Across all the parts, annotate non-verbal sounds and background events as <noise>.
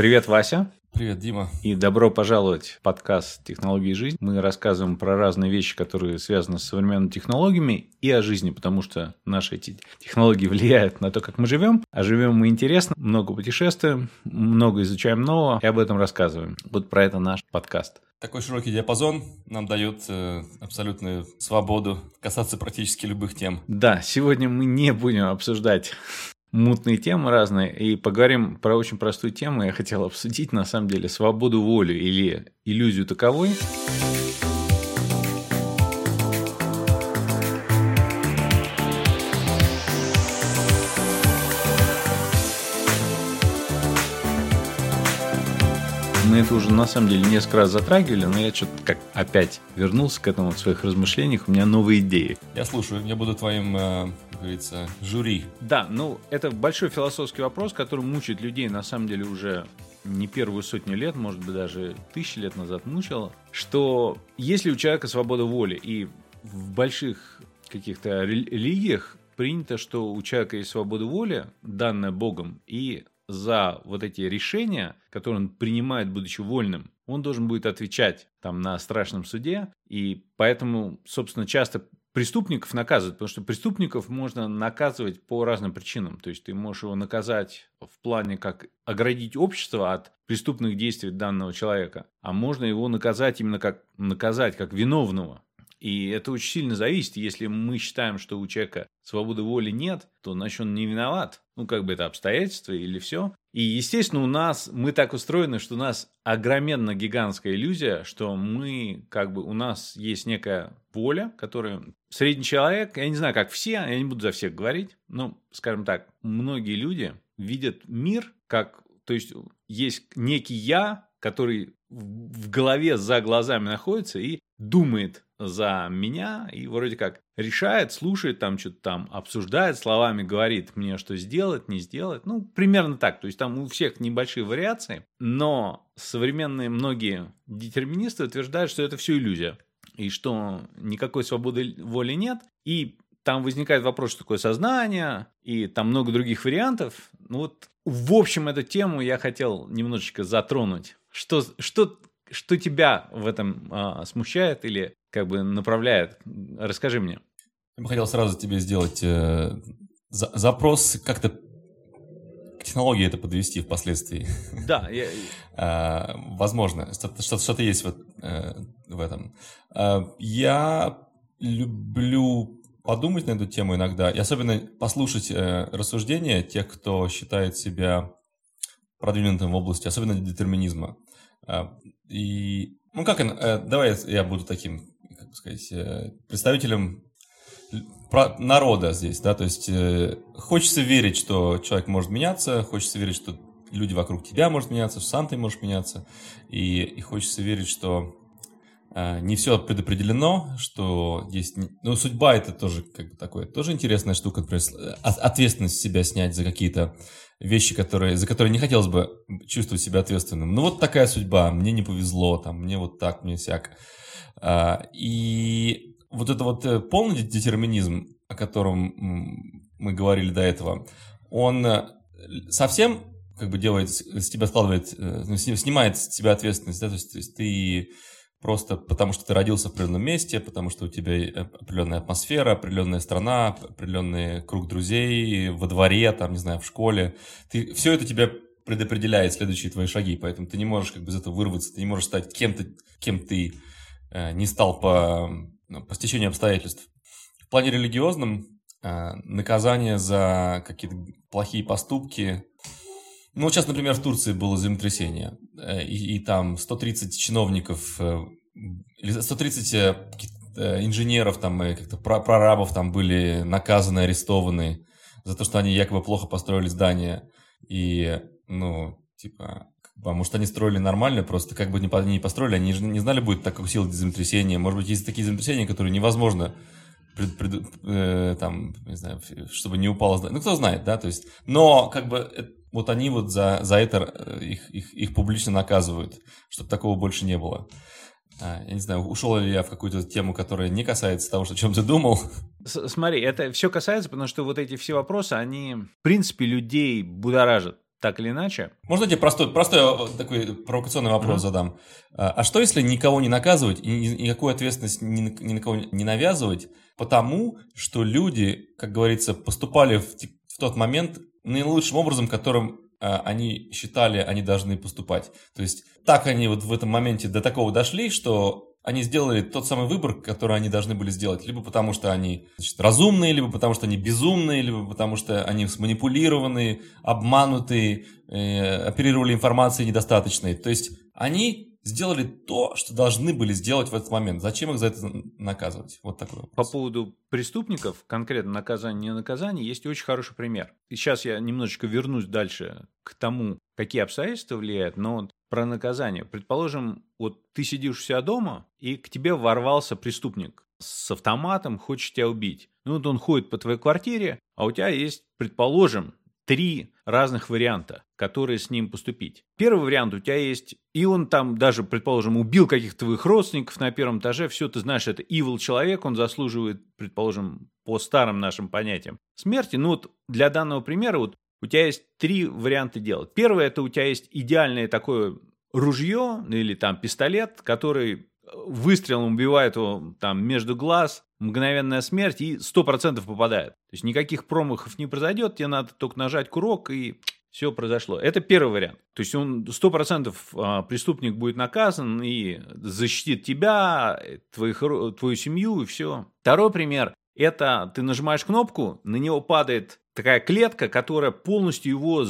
Привет, Вася. Привет, Дима. И добро пожаловать в подкаст «Технологии жизни». Мы рассказываем про разные вещи, которые связаны с современными технологиями и о жизни, потому что наши эти технологии влияют на то, как мы живем. А живем мы интересно, много путешествуем, много изучаем нового и об этом рассказываем. Вот про это наш подкаст. Такой широкий диапазон нам дает э, абсолютную свободу касаться практически любых тем. Да, сегодня мы не будем обсуждать мутные темы разные, и поговорим про очень простую тему. Я хотел обсудить, на самом деле, свободу воли или иллюзию таковой. Мы это уже на самом деле несколько раз затрагивали, но я что-то как опять вернулся к этому в своих размышлениях. У меня новые идеи. Я слушаю, я буду твоим э, говорится, жюри. Да, ну это большой философский вопрос, который мучает людей на самом деле уже не первую сотню лет, может быть даже тысячи лет назад мучило, что если у человека свобода воли и в больших каких-то религиях принято, что у человека есть свобода воли, данная Богом, и за вот эти решения, которые он принимает, будучи вольным, он должен будет отвечать там на страшном суде, и поэтому, собственно, часто преступников наказывают, потому что преступников можно наказывать по разным причинам. То есть ты можешь его наказать в плане как оградить общество от преступных действий данного человека, а можно его наказать именно как наказать как виновного. И это очень сильно зависит. Если мы считаем, что у человека свободы воли нет, то значит он не виноват. Ну, как бы это обстоятельства или все. И, естественно, у нас, мы так устроены, что у нас огроменно гигантская иллюзия, что мы, как бы, у нас есть некая воля, которая... Средний человек, я не знаю, как все, я не буду за всех говорить, но, скажем так, многие люди видят мир как... То есть, есть некий «я», который в голове за глазами находится и думает за меня и вроде как решает, слушает там что-то там, обсуждает, словами говорит мне, что сделать, не сделать. Ну, примерно так. То есть там у всех небольшие вариации, но современные многие детерминисты утверждают, что это все иллюзия и что никакой свободы воли нет, и там возникает вопрос, что такое сознание, и там много других вариантов. Ну вот, в общем, эту тему я хотел немножечко затронуть. Что, что, что тебя в этом а, смущает или как бы направляет? Расскажи мне. Я бы хотел сразу тебе сделать э, за, запрос, как-то к технологии это подвести впоследствии. Да, <laughs> я... а, возможно, что-то, что-то есть вот, э, в этом. А, я люблю подумать на эту тему иногда, и особенно послушать э, рассуждения тех, кто считает себя продвинутым в области, особенно детерминизма. И, ну как, э, давай я буду таким, как сказать, э, представителем народа здесь, да, то есть э, хочется верить, что человек может меняться, хочется верить, что люди вокруг тебя могут меняться, что сам ты можешь меняться, и, и хочется верить, что э, не все предопределено, что есть... Ну, судьба это тоже как бы такое, тоже интересная штука, например, ответственность себя снять за какие-то вещи, которые, за которые не хотелось бы чувствовать себя ответственным. Ну, вот такая судьба, мне не повезло, там, мне вот так, мне всяк. А, и вот это вот э, полный детерминизм, о котором мы говорили до этого, он э, совсем как бы делает, с тебя складывает, э, ну, снимает с тебя ответственность, да, то есть, то есть ты просто потому что ты родился в определенном месте, потому что у тебя определенная атмосфера, определенная страна, определенный круг друзей во дворе, там, не знаю, в школе. Ты, все это тебя предопределяет следующие твои шаги, поэтому ты не можешь как бы из этого вырваться, ты не можешь стать кем-то, кем ты э, не стал по, ну, по стечению обстоятельств. В плане религиозном э, наказание за какие-то плохие поступки, ну, сейчас, например, в Турции было землетрясение, э, и, и там 130 чиновников, э, или 130 э, инженеров, там, и как-то прорабов там были наказаны, арестованы за то, что они якобы плохо построили здание. И, ну, типа, а может, они строили нормально, просто как бы не, не построили, они же не знали, будет такой силы землетрясения. Может быть, есть такие землетрясения, которые невозможно пред, пред, э, там, не знаю, чтобы не упало здание. Ну, кто знает, да, то есть, но как бы вот они вот за, за это э, их, их, их публично наказывают, чтобы такого больше не было. А, я не знаю, ушел ли я в какую-то тему, которая не касается того, что, о чем ты думал. Смотри, это все касается, потому что вот эти все вопросы, они, в принципе, людей будоражат. так или иначе. Можно тебе простой, простой э, такой провокационный вопрос mm-hmm. задам? А, а что, если никого не наказывать и никакую ответственность ни, ни на кого не навязывать, потому что люди, как говорится, поступали в, в тот момент наилучшим образом, которым а, они считали, они должны поступать. То есть так они вот в этом моменте до такого дошли, что они сделали тот самый выбор, который они должны были сделать. Либо потому, что они значит, разумные, либо потому, что они безумные, либо потому, что они сманипулированы, обмануты, э, оперировали информацией недостаточной. То есть они сделали то, что должны были сделать в этот момент. Зачем их за это наказывать? Вот такой вопрос. По поводу преступников, конкретно наказание, не наказание, есть очень хороший пример. И сейчас я немножечко вернусь дальше к тому, какие обстоятельства влияют, но про наказание. Предположим, вот ты сидишь у себя дома, и к тебе ворвался преступник с автоматом, хочет тебя убить. Ну вот он ходит по твоей квартире, а у тебя есть, предположим, три разных варианта, которые с ним поступить. Первый вариант у тебя есть, и он там даже, предположим, убил каких-то твоих родственников на первом этаже, все, ты знаешь, это evil человек, он заслуживает, предположим, по старым нашим понятиям смерти. Ну вот для данного примера вот у тебя есть три варианта делать. Первое, это у тебя есть идеальное такое ружье или там пистолет, который выстрелом убивает его там между глаз, мгновенная смерть и 100% попадает. То есть никаких промахов не произойдет, тебе надо только нажать курок и все произошло. Это первый вариант. То есть он 100% а, преступник будет наказан и защитит тебя, твоих, твою семью и все. Второй пример. Это ты нажимаешь кнопку, на него падает такая клетка, которая полностью его,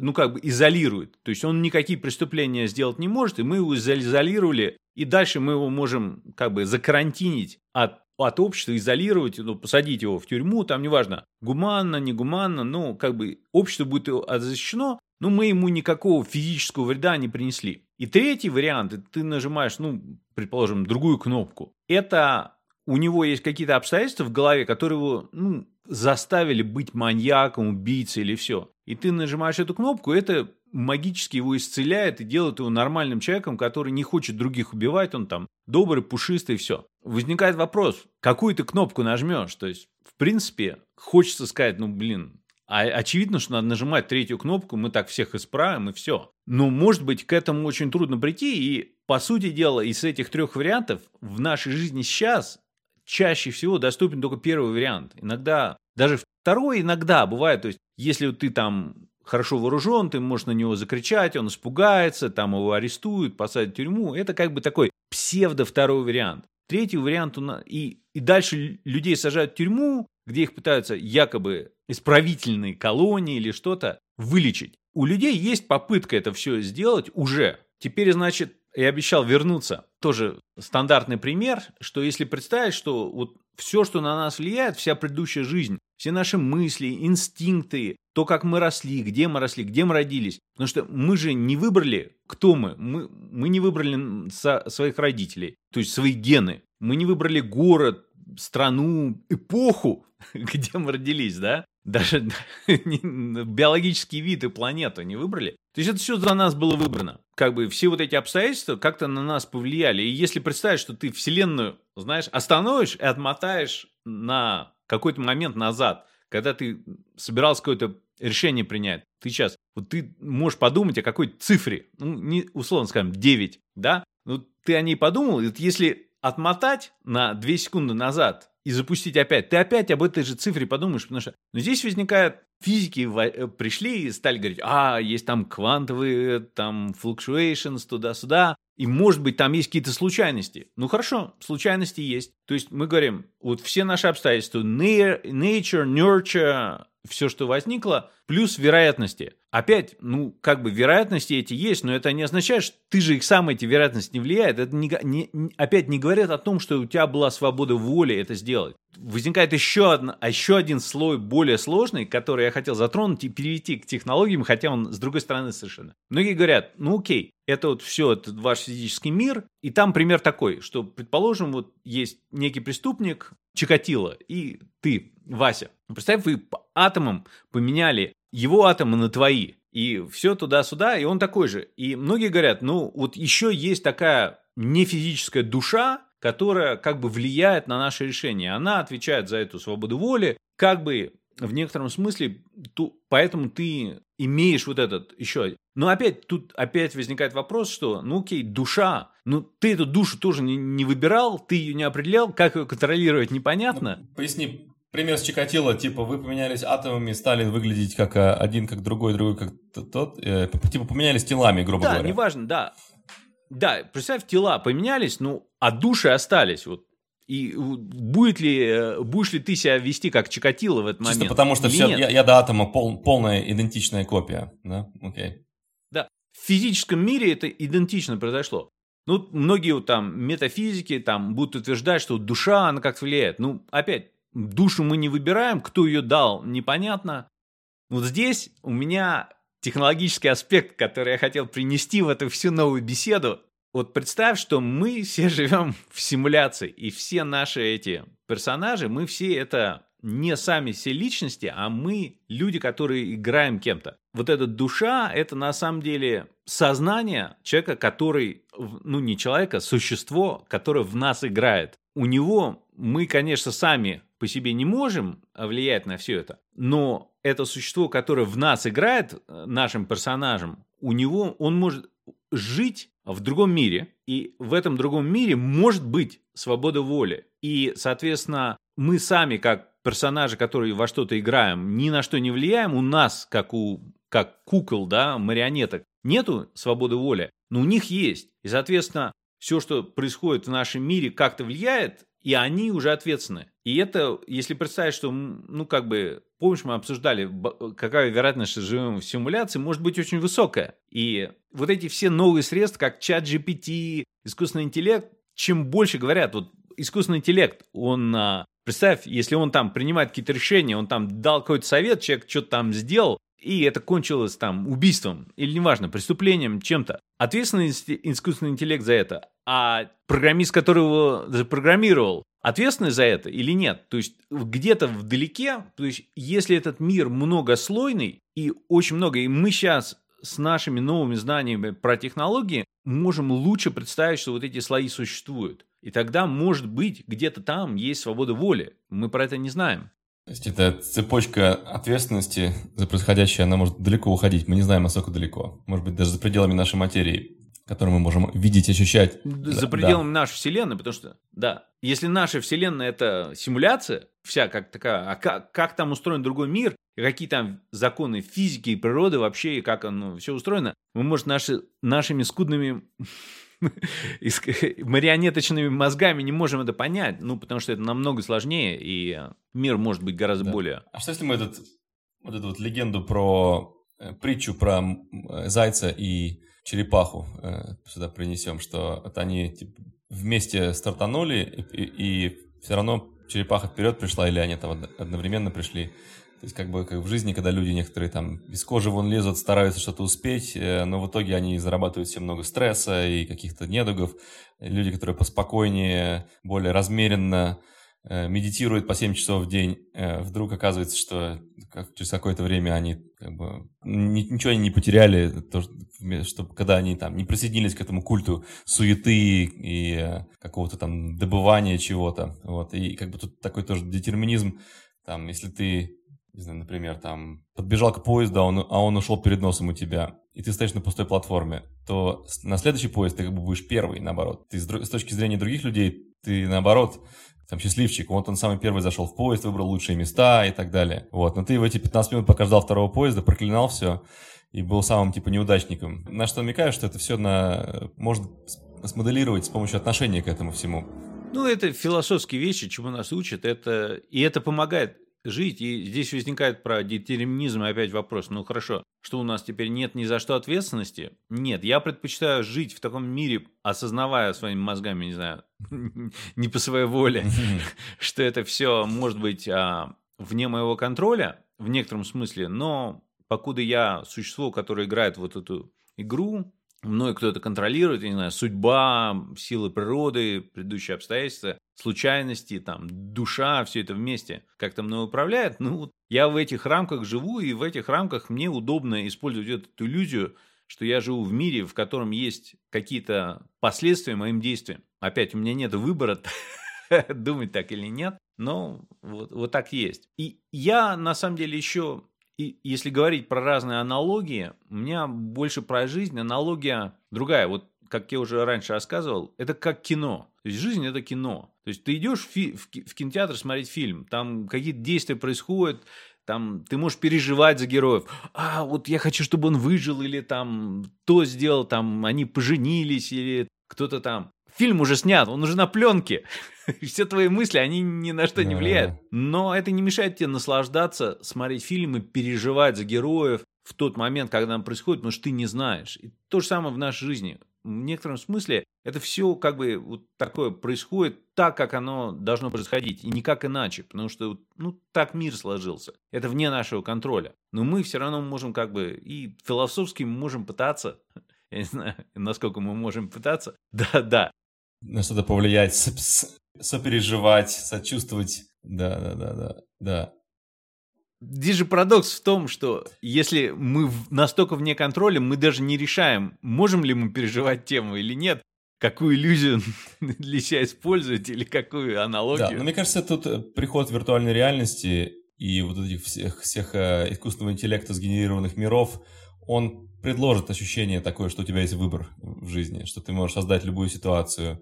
ну, как бы изолирует. То есть он никакие преступления сделать не может, и мы его изолировали, и дальше мы его можем как бы закарантинить от от общества, изолировать, ну, посадить его в тюрьму, там неважно, гуманно, не гуманно, ну, как бы общество будет защищено, но мы ему никакого физического вреда не принесли. И третий вариант, ты нажимаешь, ну, предположим, другую кнопку. Это у него есть какие-то обстоятельства в голове, которые его, ну, заставили быть маньяком, убийцей или все. И ты нажимаешь эту кнопку, это магически его исцеляет и делает его нормальным человеком, который не хочет других убивать, он там добрый, пушистый, все. Возникает вопрос, какую ты кнопку нажмешь? То есть, в принципе, хочется сказать, ну, блин, а очевидно, что надо нажимать третью кнопку, мы так всех исправим и все. Но, может быть, к этому очень трудно прийти, и, по сути дела, из этих трех вариантов в нашей жизни сейчас чаще всего доступен только первый вариант. Иногда, даже второй иногда бывает, то есть, если ты там хорошо вооружен, ты можешь на него закричать, он испугается, там его арестуют, посадят в тюрьму. Это как бы такой псевдо второй вариант. Третий вариант, и, и дальше людей сажают в тюрьму, где их пытаются якобы исправительные колонии или что-то вылечить. У людей есть попытка это все сделать уже. Теперь, значит, я обещал вернуться. Тоже стандартный пример, что если представить, что вот все, что на нас влияет, вся предыдущая жизнь, все наши мысли, инстинкты, то, как мы росли, где мы росли, где мы родились. Потому что мы же не выбрали, кто мы. Мы, мы не выбрали со, своих родителей, то есть свои гены. Мы не выбрали город, страну, эпоху, <laughs> где мы родились, да? Даже <laughs> биологический вид и планету не выбрали. То есть это все за нас было выбрано. Как бы все вот эти обстоятельства как-то на нас повлияли. И если представить, что ты Вселенную, знаешь, остановишь и отмотаешь на какой-то момент назад, когда ты собирался какое-то решение принять, ты сейчас, вот ты можешь подумать о какой цифре, ну, не, условно скажем, 9, да? Ну, ты о ней подумал, и вот если отмотать на 2 секунды назад и запустить опять, ты опять об этой же цифре подумаешь, потому что но здесь возникает физики э, пришли и стали говорить, а, есть там квантовые, там fluctuations туда-сюда, и может быть там есть какие-то случайности. Ну хорошо, случайности есть. То есть мы говорим, вот все наши обстоятельства, nature, nurture, все, что возникло, плюс вероятности. Опять, ну, как бы вероятности эти есть, но это не означает, что ты же их сам эти вероятности не влияет. Это не, не, опять не говорит о том, что у тебя была свобода воли это сделать. Возникает еще, одна, еще один слой более сложный, который я хотел затронуть и перейти к технологиям, хотя он с другой стороны совершенно. Многие говорят, ну окей, это вот все, это ваш физический мир, и там пример такой, что, предположим, вот есть некий преступник, Чикатило, и ты, Вася. Представь, вы атомом поменяли его атомы на твои. И все туда-сюда, и он такой же. И многие говорят, ну вот еще есть такая нефизическая душа, которая как бы влияет на наше решение. Она отвечает за эту свободу воли, как бы в некотором смысле, ту, поэтому ты имеешь вот этот еще. Но опять, тут опять возникает вопрос, что, ну окей, душа, ну ты эту душу тоже не, не выбирал, ты ее не определял, как ее контролировать непонятно. Ну, поясни, пример с Чикатило, типа вы поменялись атомами, стали выглядеть как а, один, как другой, другой, как тот, э, типа поменялись телами, грубо да, говоря. Да, неважно, да. Да, представь, тела поменялись, ну, а души остались. Вот и будет ли, э, будешь ли ты себя вести как Чикатило в этот Чисто момент? потому что все, я, я до атома пол, полная идентичная копия, да? Окей. Да. В физическом мире это идентично произошло. Ну, многие там метафизики там будут утверждать, что душа, она как-то влияет. Ну, опять, душу мы не выбираем, кто ее дал, непонятно. Вот здесь у меня технологический аспект, который я хотел принести в эту всю новую беседу, вот представь, что мы все <laughs> живем в симуляции, и все наши эти персонажи, мы все это не сами все личности, а мы люди, которые играем кем-то. Вот эта душа – это на самом деле сознание человека, который, ну не человека, существо, которое в нас играет. У него мы, конечно, сами по себе не можем влиять на все это, но это существо, которое в нас играет э, нашим персонажем, у него он может жить в другом мире, и в этом другом мире может быть свобода воли. И, соответственно, мы сами, как персонажи, которые во что-то играем, ни на что не влияем, у нас, как у как кукол, да, марионеток, нету свободы воли, но у них есть. И, соответственно, все, что происходит в нашем мире, как-то влияет, и они уже ответственны. И это, если представить, что, ну, как бы, помнишь, мы обсуждали, какая вероятность, что живем в симуляции, может быть очень высокая. И вот эти все новые средства, как чат GPT, искусственный интеллект, чем больше говорят, вот искусственный интеллект, он, а, представь, если он там принимает какие-то решения, он там дал какой-то совет, человек что-то там сделал, и это кончилось там убийством, или неважно, преступлением, чем-то. Ответственный искусственный интеллект за это, а программист, который его запрограммировал, ответственный за это или нет? То есть где-то вдалеке, то есть если этот мир многослойный и очень много, и мы сейчас с нашими новыми знаниями про технологии можем лучше представить, что вот эти слои существуют. И тогда, может быть, где-то там есть свобода воли. Мы про это не знаем. То есть эта цепочка ответственности за происходящее, она может далеко уходить. Мы не знаем, насколько далеко. Может быть, даже за пределами нашей материи, которую мы можем видеть, ощущать. За пределами да. нашей Вселенной, потому что, да, если наша Вселенная – это симуляция, вся как такая, а как, как там устроен другой мир, и какие там законы физики и природы вообще, и как оно все устроено, мы, может, наши, нашими скудными <laughs> марионеточными мозгами не можем это понять, ну, потому что это намного сложнее, и мир может быть гораздо да. более... А что если мы этот, вот эту вот легенду про э, притчу про э, зайца и черепаху э, сюда принесем, что вот они типа, вместе стартанули, и, и, и все равно черепаха вперед пришла, или они там одновременно пришли. То есть как бы как в жизни, когда люди некоторые там без кожи вон лезут, стараются что-то успеть, э, но в итоге они зарабатывают все много стресса и каких-то недугов. Люди, которые поспокойнее, более размеренно э, медитируют по 7 часов в день, э, вдруг оказывается, что через какое-то время они как бы ничего не потеряли, то, что когда они там не присоединились к этому культу суеты и какого-то там добывания чего-то. Вот. И как бы тут такой тоже детерминизм, там, если ты не знаю, например, там, подбежал к поезду, а он, а он ушел перед носом у тебя, и ты стоишь на пустой платформе, то на следующий поезд ты как бы будешь первый, наоборот. Ты с, с точки зрения других людей, ты наоборот, там, счастливчик, вот он самый первый зашел в поезд, выбрал лучшие места и так далее. Вот, но ты в эти 15 минут, пока ждал второго поезда, проклинал все и был самым, типа, неудачником. На что намекаю, что это все на... можно смоделировать с помощью отношения к этому всему. Ну, это философские вещи, чему нас учат, это... и это помогает жить. И здесь возникает про детерминизм опять вопрос. Ну хорошо, что у нас теперь нет ни за что ответственности? Нет, я предпочитаю жить в таком мире, осознавая своими мозгами, не знаю, <laughs> не по своей воле, <laughs> <laughs> что это все может быть а, вне моего контроля в некотором смысле, но покуда я существо, которое играет вот эту игру, мной кто-то контролирует, я не знаю, судьба, силы природы, предыдущие обстоятельства, случайности, там, душа, все это вместе как-то мной управляет. Ну, вот я в этих рамках живу, и в этих рамках мне удобно использовать эту иллюзию, что я живу в мире, в котором есть какие-то последствия моим действиям. Опять, у меня нет выбора <laughs> думать так или нет, но вот, вот так есть. И я, на самом деле, еще, и если говорить про разные аналогии, у меня больше про жизнь аналогия другая. Вот как я уже раньше рассказывал, это как кино. То есть жизнь это кино. То есть ты идешь в, фи- в кинотеатр смотреть фильм, там какие-то действия происходят, там ты можешь переживать за героев. А, вот я хочу, чтобы он выжил, или там то сделал, там они поженились, или кто-то там. Фильм уже снят, он уже на пленке. <laughs> Все твои мысли, они ни на что не влияют. Но это не мешает тебе наслаждаться, смотреть фильмы, переживать за героев в тот момент, когда он происходит, потому что ты не знаешь. И то же самое в нашей жизни в некотором смысле это все как бы вот такое происходит так, как оно должно происходить, и никак иначе, потому что ну так мир сложился. Это вне нашего контроля. Но мы все равно можем как бы и философски можем пытаться, <laughs> я не знаю, насколько мы можем пытаться, <laughs> да, да. На что-то повлиять, сопереживать, сочувствовать, да, да, да, да, да. Здесь же парадокс в том, что если мы настолько вне контроля, мы даже не решаем, можем ли мы переживать тему или нет, какую иллюзию <laughs> для себя использовать или какую аналогию. Да, но мне кажется, тут э, приход виртуальной реальности и вот этих всех, всех э, искусственного интеллекта сгенерированных миров, он предложит ощущение такое, что у тебя есть выбор в жизни, что ты можешь создать любую ситуацию,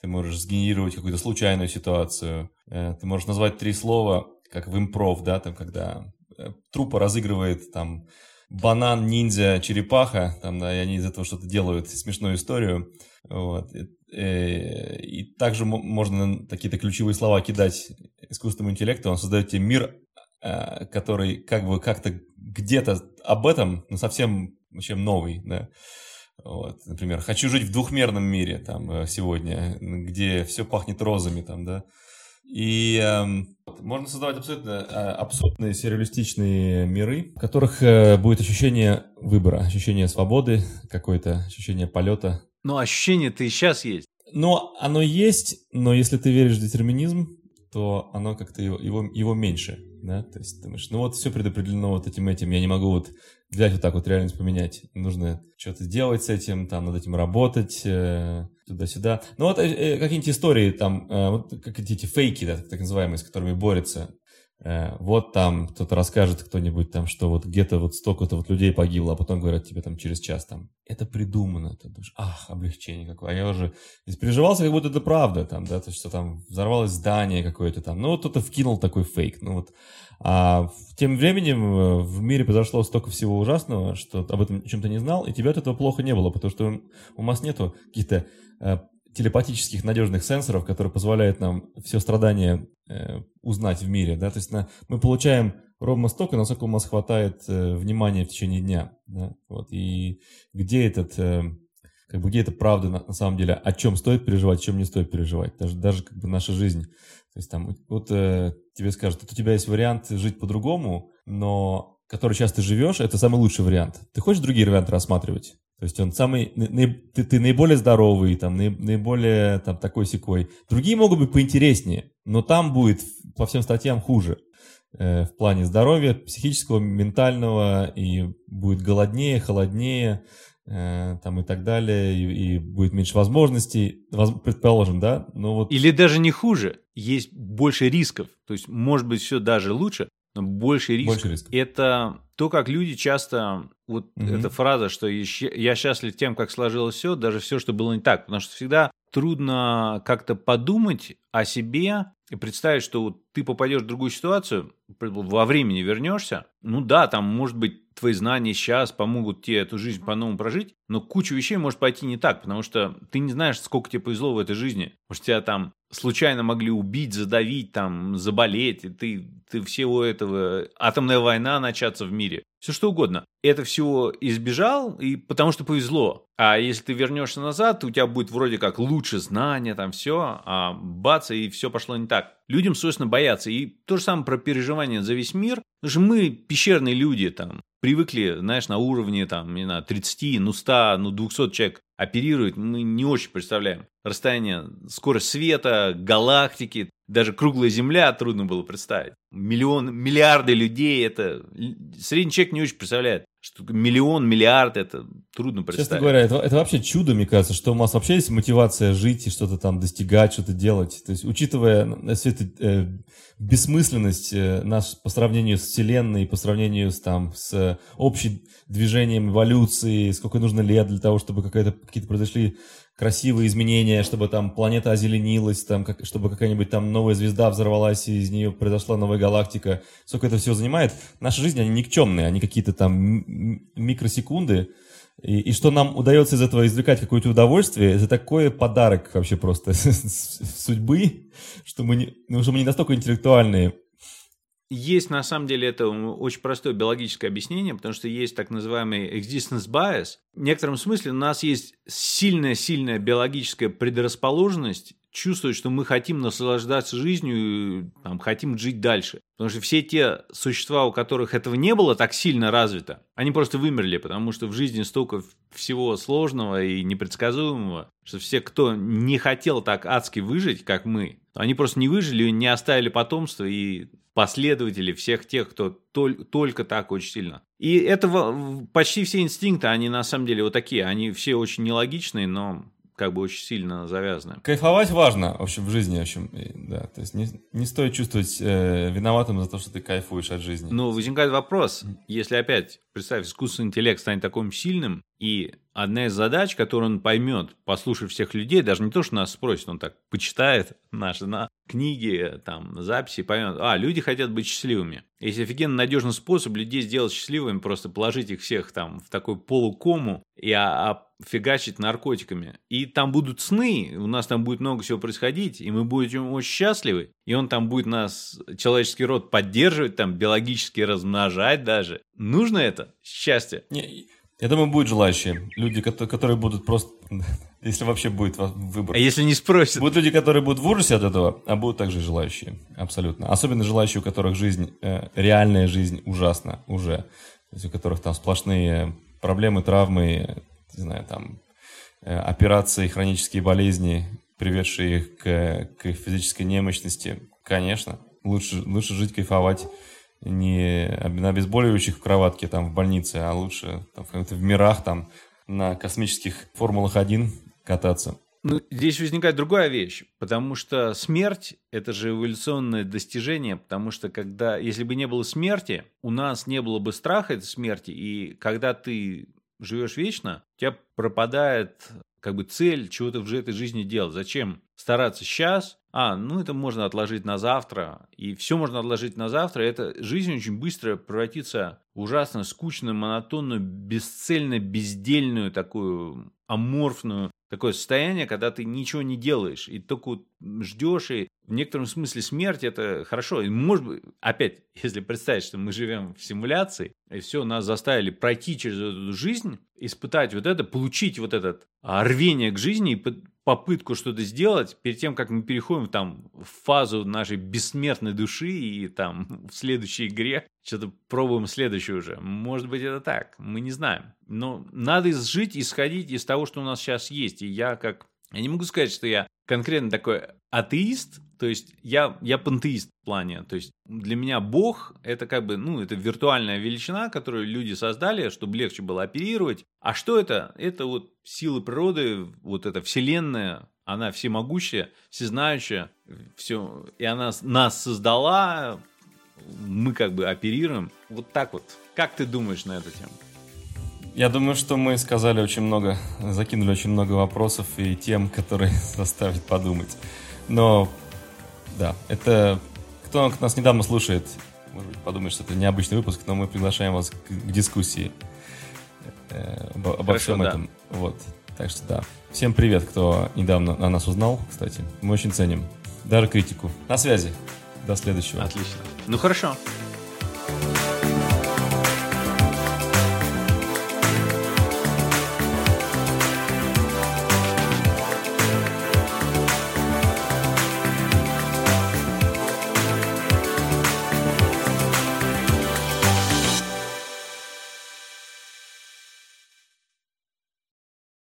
ты можешь сгенерировать какую-то случайную ситуацию, э, ты можешь назвать три слова, как в импров, да, там, когда э, трупа разыгрывает там банан, ниндзя, черепаха, там, да, и они из этого что-то делают, смешную историю, вот. И, э, также можно какие-то ключевые слова кидать искусственному интеллекту, он создает тебе мир, э, который как бы как-то где-то об этом, но совсем вообще новый, да. Вот, например, хочу жить в двухмерном мире там сегодня, где все пахнет розами там, да. И э, можно создавать абсолютно э, абсурдные сюрреалистичные миры, в которых э, будет ощущение выбора, ощущение свободы, какое-то ощущение полета. Но ощущение-то и сейчас есть. Но оно есть, но если ты веришь в детерминизм, то оно как-то его, его, его меньше, да, то есть думаешь, ну вот все предопределено вот этим этим, я не могу вот взять вот так вот реальность поменять, нужно что-то сделать с этим, там над этим работать, э, туда-сюда. Ну вот э, э, какие-нибудь истории там, вот как эти фейки, да, так называемые, с которыми борются. Вот там кто-то расскажет, кто-нибудь там, что вот где-то вот столько-то вот людей погибло, а потом говорят тебе там через час там, это придумано. Ты думаешь, ах, облегчение какое. А я уже переживался, как будто это правда, там, да, то, что там взорвалось здание какое-то там. Ну вот кто-то вкинул такой фейк. Ну вот а тем временем в мире произошло столько всего ужасного, что об этом чем-то не знал, и тебя от этого плохо не было, потому что у нас нету каких-то Э, телепатических надежных сенсоров, которые позволяют нам все страдания э, узнать в мире. Да? То есть на, мы получаем ровно столько, насколько у нас хватает э, внимания в течение дня. Да? Вот. И где этот... Э, как бы где это правда на, на самом деле, о чем стоит переживать, о чем не стоит переживать, даже, даже как бы наша жизнь. То есть там вот э, тебе скажут, вот у тебя есть вариант жить по-другому, но который сейчас ты живешь, это самый лучший вариант. Ты хочешь другие варианты рассматривать? То есть он самый, ты, ты наиболее здоровый, там, наиболее там, такой секой. Другие могут быть поинтереснее, но там будет по всем статьям хуже э, в плане здоровья, психического, ментального, и будет голоднее, холоднее, э, там и так далее, и, и будет меньше возможностей, предположим, да? Но вот... Или даже не хуже, есть больше рисков, то есть может быть все даже лучше, но больше рисков. Больше рисков. Это то, как люди часто, вот угу. эта фраза, что я счастлив тем, как сложилось все, даже все, что было не так, потому что всегда трудно как-то подумать о себе и представить, что вот ты попадешь в другую ситуацию, во времени вернешься, ну да, там, может быть, твои знания сейчас помогут тебе эту жизнь по-новому прожить, но куча вещей может пойти не так, потому что ты не знаешь, сколько тебе повезло в этой жизни. Может, тебя там случайно могли убить, задавить, там, заболеть, и ты, ты всего этого, атомная война начаться в мире, все что угодно. Это всего избежал, и потому что повезло. А если ты вернешься назад, у тебя будет вроде как лучше знания, там все, а бац, и все пошло не так. Людям, собственно, боятся. И то же самое про переживания за весь мир. Потому что мы пещерные люди, там, привыкли, знаешь, на уровне, там, не знаю, 30, ну, 100, ну, 200 человек оперирует, мы не очень представляем. Расстояние, скорость света, галактики, даже круглая Земля трудно было представить. Миллион, миллиарды людей, это... Средний человек не очень представляет, что миллион, миллиард, это трудно представить. Честно говоря, это, это вообще чудо, мне кажется, что у нас вообще есть мотивация жить и что-то там достигать, что-то делать. То есть, учитывая всю эту э, бессмысленность э, нас по сравнению с Вселенной, по сравнению с, там, с общим движением эволюции, сколько нужно лет для того, чтобы какие-то произошли красивые изменения, чтобы там планета озеленилась, там, как, чтобы какая-нибудь там новая звезда взорвалась, и из нее произошла новая галактика. Сколько это все занимает. Наши жизни, они никчемные, они какие-то там микросекунды. И, и что нам удается из этого извлекать какое-то удовольствие, это такой подарок вообще просто <laughs> судьбы, что мы не, ну, что мы не настолько интеллектуальные, есть, на самом деле, это очень простое биологическое объяснение, потому что есть так называемый existence bias. В некотором смысле у нас есть сильная-сильная биологическая предрасположенность чувствовать, что мы хотим наслаждаться жизнью, там, хотим жить дальше. Потому что все те существа, у которых этого не было так сильно развито, они просто вымерли, потому что в жизни столько всего сложного и непредсказуемого, что все, кто не хотел так адски выжить, как мы, они просто не выжили, не оставили потомство и последователи всех тех, кто тол- только так очень сильно. И это почти все инстинкты, они на самом деле вот такие, они все очень нелогичные, но как бы очень сильно завязаны. Кайфовать важно, в общем, в жизни, в общем, да. То есть не, не стоит чувствовать э, виноватым за то, что ты кайфуешь от жизни. Но возникает вопрос, если опять, представь, искусственный интеллект станет таким сильным, и одна из задач, которую он поймет, послушав всех людей, даже не то, что нас спросит, он так почитает наши на книги, там, записи, поймет, а, люди хотят быть счастливыми. Есть офигенно надежный способ людей сделать счастливыми, просто положить их всех там в такой полукому и а, а, фигачить наркотиками. И там будут сны, у нас там будет много всего происходить, и мы будем очень счастливы. И он там будет нас, человеческий род, поддерживать, там, биологически размножать даже. Нужно это? Счастье. Не, я думаю, будут желающие. Люди, которые будут просто... <laughs> Если вообще будет выбор. А если не спросят? Будут люди, которые будут в ужасе от этого, а будут также желающие. Абсолютно. Особенно желающие, у которых жизнь, э, реальная жизнь ужасна уже. То есть у которых там сплошные проблемы, травмы, не знаю, там э, операции, хронические болезни, приведшие их к, к физической немощности. Конечно, лучше, лучше жить, кайфовать не на обезболивающих в кроватке там в больнице, а лучше там, в, мирах там на космических Формулах-1 кататься. Ну, здесь возникает другая вещь, потому что смерть – это же эволюционное достижение, потому что когда, если бы не было смерти, у нас не было бы страха этой смерти, и когда ты живешь вечно, у тебя пропадает как бы цель чего-то в этой жизни делать. Зачем стараться сейчас? А, ну это можно отложить на завтра, и все можно отложить на завтра. Это жизнь очень быстро превратится в ужасно скучную, монотонную, бесцельно бездельную такую аморфную такое состояние, когда ты ничего не делаешь, и только ждешь, и в некотором смысле смерть это хорошо. И может быть, опять, <laughs> если представить, что мы живем в симуляции, и все, нас заставили пройти через эту жизнь, испытать вот это, получить вот это рвение к жизни и попытку что-то сделать перед тем, как мы переходим там в фазу нашей бессмертной души и там <laughs> в следующей игре что-то пробуем следующую уже. Может быть, это так, мы не знаем. Но надо жить, исходить из того, что у нас сейчас есть. И я как... Я не могу сказать, что я конкретно такой атеист, то есть я, я пантеист в плане. То есть для меня Бог — это как бы, ну, это виртуальная величина, которую люди создали, чтобы легче было оперировать. А что это? Это вот силы природы, вот эта вселенная, она всемогущая, всезнающая, все, и она нас создала, мы как бы оперируем. Вот так вот. Как ты думаешь на эту тему? Я думаю, что мы сказали очень много, закинули очень много вопросов и тем, которые <laughs> заставят подумать. Но, да, это... Кто нас недавно слушает, может быть, подумает, что это необычный выпуск, но мы приглашаем вас к, к дискуссии э, обо, обо Хорошо, всем да. этом. Вот. Так что да. Всем привет, кто недавно на нас узнал, кстати. Мы очень ценим. Даже критику. На связи. До следующего. Отлично. Ну хорошо.